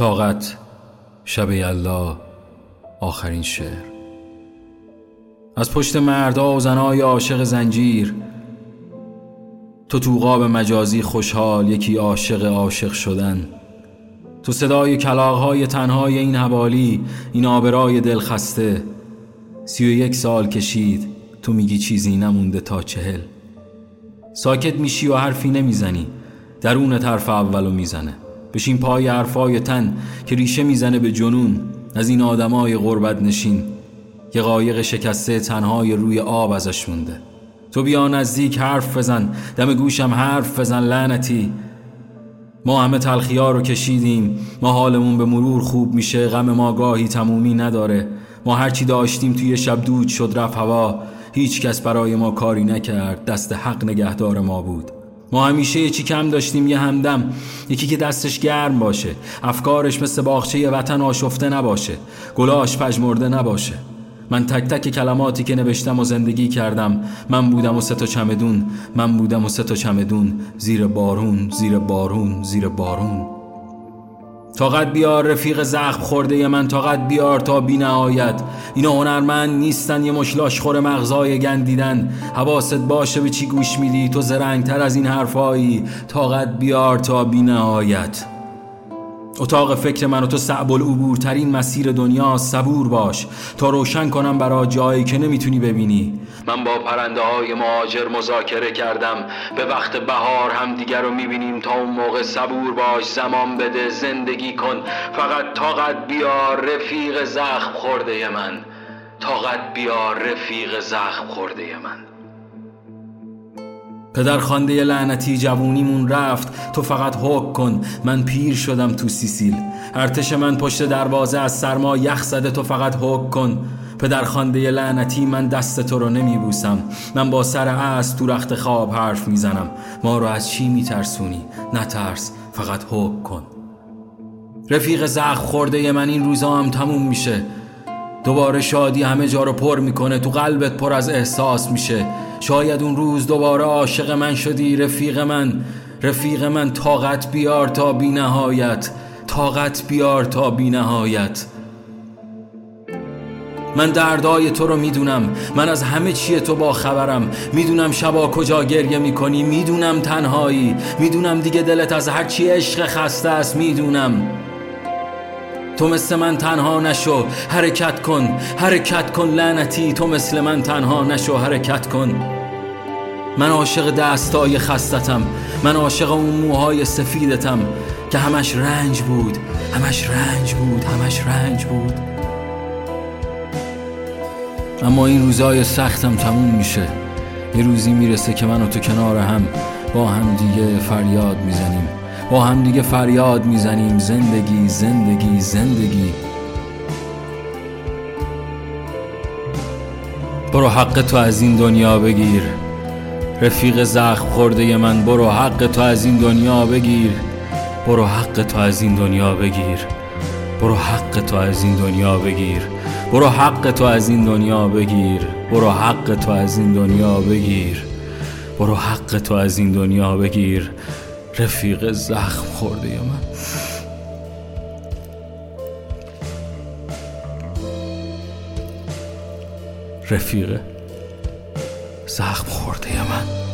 طاقت شب یلا آخرین شعر. از پشت مردا و زنای عاشق زنجیر. تو تو قاب مجازی خوشحال یکی عاشق عاشق شدن. تو صدای کلاغهای تنهای این حوالی این آبرای دلخسته. سی و یک سال کشید تو میگی چیزی نمونده تا چهل. ساکت میشی و حرفی نمی‌زنی درون طرف اولو می‌زنه. بشین پای حرفای تن که ریشه می‌زنه به جنون از این آدمای غربت نشین. یه قایق شکسته تنهای روی آب ازش مونده. تو بیا نزدیک حرف بزن دم گوشم حرف بزن لعنتی. ما همه تلخیا رو کشیدیم ما حالمون به مرور خوب میشه غم ما گاهی تمومی نداره. ما هرچی داشتیم توی شب دود شد رفت هوا. هیچ کس برای ما کاری نکرد دست حق نگهدار ما بود. ما همیشه یه چی کم داشتیم یه همدم. یکی که دستش گرم باشه. افکارش مثل باغچه وطن آشفته نباشه. گلاش پژمرده نباشه. من تک تک کلماتی که نوشتم و زندگی کردم من بودم و سه چمدون. من بودم و سه تا چمدون. زیر بارون زیر بارون زیر بارون. طاقت بیار رفیق زخم خورده من طاقت بیار تا بی نهایت. اینا هنرمند نیستن یه مشلاش خور مغزای گندیدن. حواست باشه به چی گوش میدی؟ تو زرنگتر از این حرفایی. طاقت بیار تا بی نهایت. اتاق فکر من و تو صعب العبورترین مسیر دنیا صبور باش تا روشن کنم برا جایی که نمی‌تونی ببینی. من با پرنده های مهاجر مذاکره کردم. به وقت بهار هم دیگر رو می‌بینیم تا اون موقع صبور باش. زمان بده زندگی کن. فقط طاقت بیار رفیق زخم خورده من. طاقت بیار رفیق زخم خورده من. پدر خانده لعنتی جوونیمون رفت. تو فقط حک کن من پیر شدم تو سیسیل. ارتش من پشت دروازه از سرما یخ زده تو فقط حک کن. پدر خانده لعنتی من دست تو رو نمی بوسم من با سر از تو رخت خواب حرف می‌زنم. ما رو از چی میترسونی؟ نترس فقط حک کن. رفیق زخ خورده من این روزا هم تموم میشه. دوباره شادی همه جا رو پر می‌کنه. تو قلبت پر از احساس میشه. شاید اون روز دوباره عاشق من شدی رفیق من. رفیق من طاقت بیار تا بی نهایت طاقت بیار تا بی نهایت من دردای تو رو می‌دونم. من از همه چیه تو با خبرم. می‌دونم شبا کجا گریه می‌کنی. می‌دونم تنهایی. می‌دونم دیگه دلت از هر چی عشق خسته است. می‌دونم. تو مثل من تنها نشو حرکت کن حرکت کن لعنتی تو مثل من تنها نشو حرکت کن. من عاشق دستای خستتم من عاشق اون موهای سفیدتم که همش رنج بود همش رنج بود همش رنج بود. اما این روزای سختم تموم میشه. یه روزی می‌رسه که من و تو کنار هم با هم دیگه فریاد می‌زنیم. با هم دیگه فریاد می‌زنیم. زندگی زندگی زندگی. برو حق تو از این دنیا بگیر. رفیق زخم خورده من برو حق تو از این دنیا بگیر. برو حق تو از این دنیا بگیر. برو حق تو از این دنیا بگیر. برو حق تو از این دنیا بگیر. برو حق تو از این دنیا بگیر. برو حق تو از این دنیا بگیر. رفیق زخم خورده من؟ رفیق زخم خورده من؟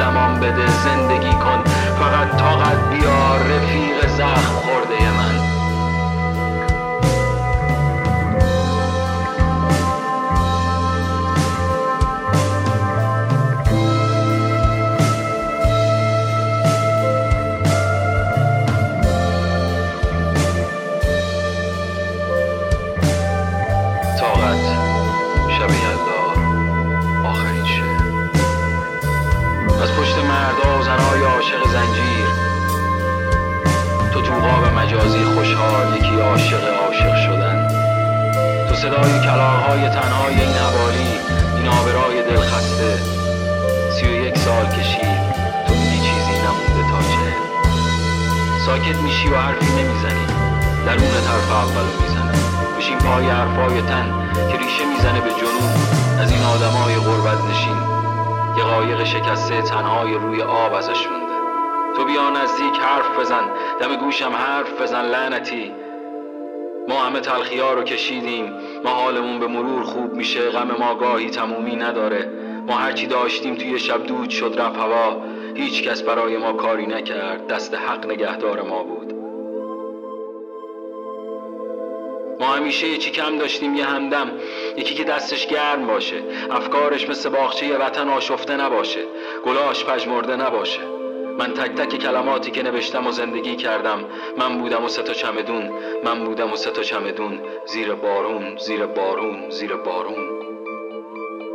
زمان بده زندگی کن. فقط طاقت بیار رفیق زخم تو قاب مجازی خوشحال یکی عاشق عاشق شدن. تو صدای کلاهای تنهای این این آبرای دلخسته. سی و یک سال کشید تو میگی چیزی نمونده تا چه. ساکت میشی و حرفی نمی‌زنی درون حرف اولو می‌زنه. بشین پای حرفای تن که ریشه می‌زنه به جنون. از این آدمای غربت نشین یه قایق شکسته تنهای روی آب ازش مونده تو بیا نزدیک حرف بزن. دم گوشم حرف بزن لعنتی. ما همه تلخیا رو کشیدیم. ما حالمون به مرور خوب میشه. غم ما گاهی تمومی نداره. ما هرچی داشتیم توی شب دود شد رفت هوا. هیچ کس برای ما کاری نکرد. دست حق نگهدار ما بود. ما همیشه یه چی کم داشتیم یه همدم. یکی که دستش گرم باشه. افکارش مثل باغچه وطن آشفته نباشه. گلاش پژمرده نباشه. من تک تک کلماتی که نوشتم و زندگی کردم. من بودم و سه تا چمدون. من بودم و سه تا چمدون. زیر بارون زیر بارون زیر بارون.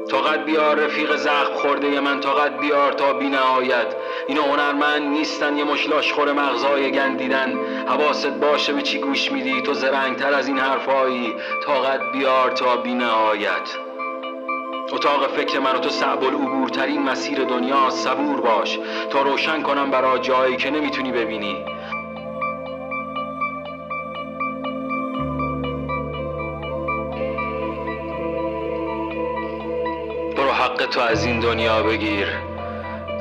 طاقت بیار رفیق زخم خورده من طاقت بیار تا بی نهایت. اینا هنرمند نیستن یه مشلاش خور مغزای گندیدن. حواست باشه به چی گوش میدی؟ تو زرنگتر از این حرفایی طاقت بیار تا بی نهایت. اتاق فکر من و تو صعب العبورترین مسیر دنیا صبور باش. تا روشن کنم برا جایی که نمی‌تونی ببینی. برو حق تو از این دنیا بگیر.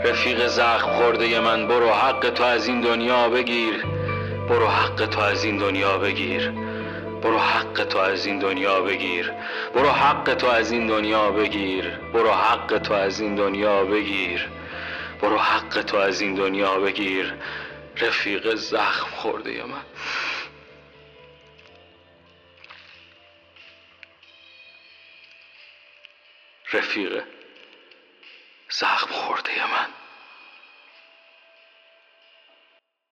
رفیق زخم خورده من برو حق تو از این دنیا بگیر. برو حق تو از این دنیا بگیر. برو حق تو از این دنیا بگیر. برو حق تو از این دنیا بگیر. برو حق تو از این دنیا بگیر. برو حق تو از این دنیا بگیر. رفیق زخم خورده من. رفیق زخم خورده من.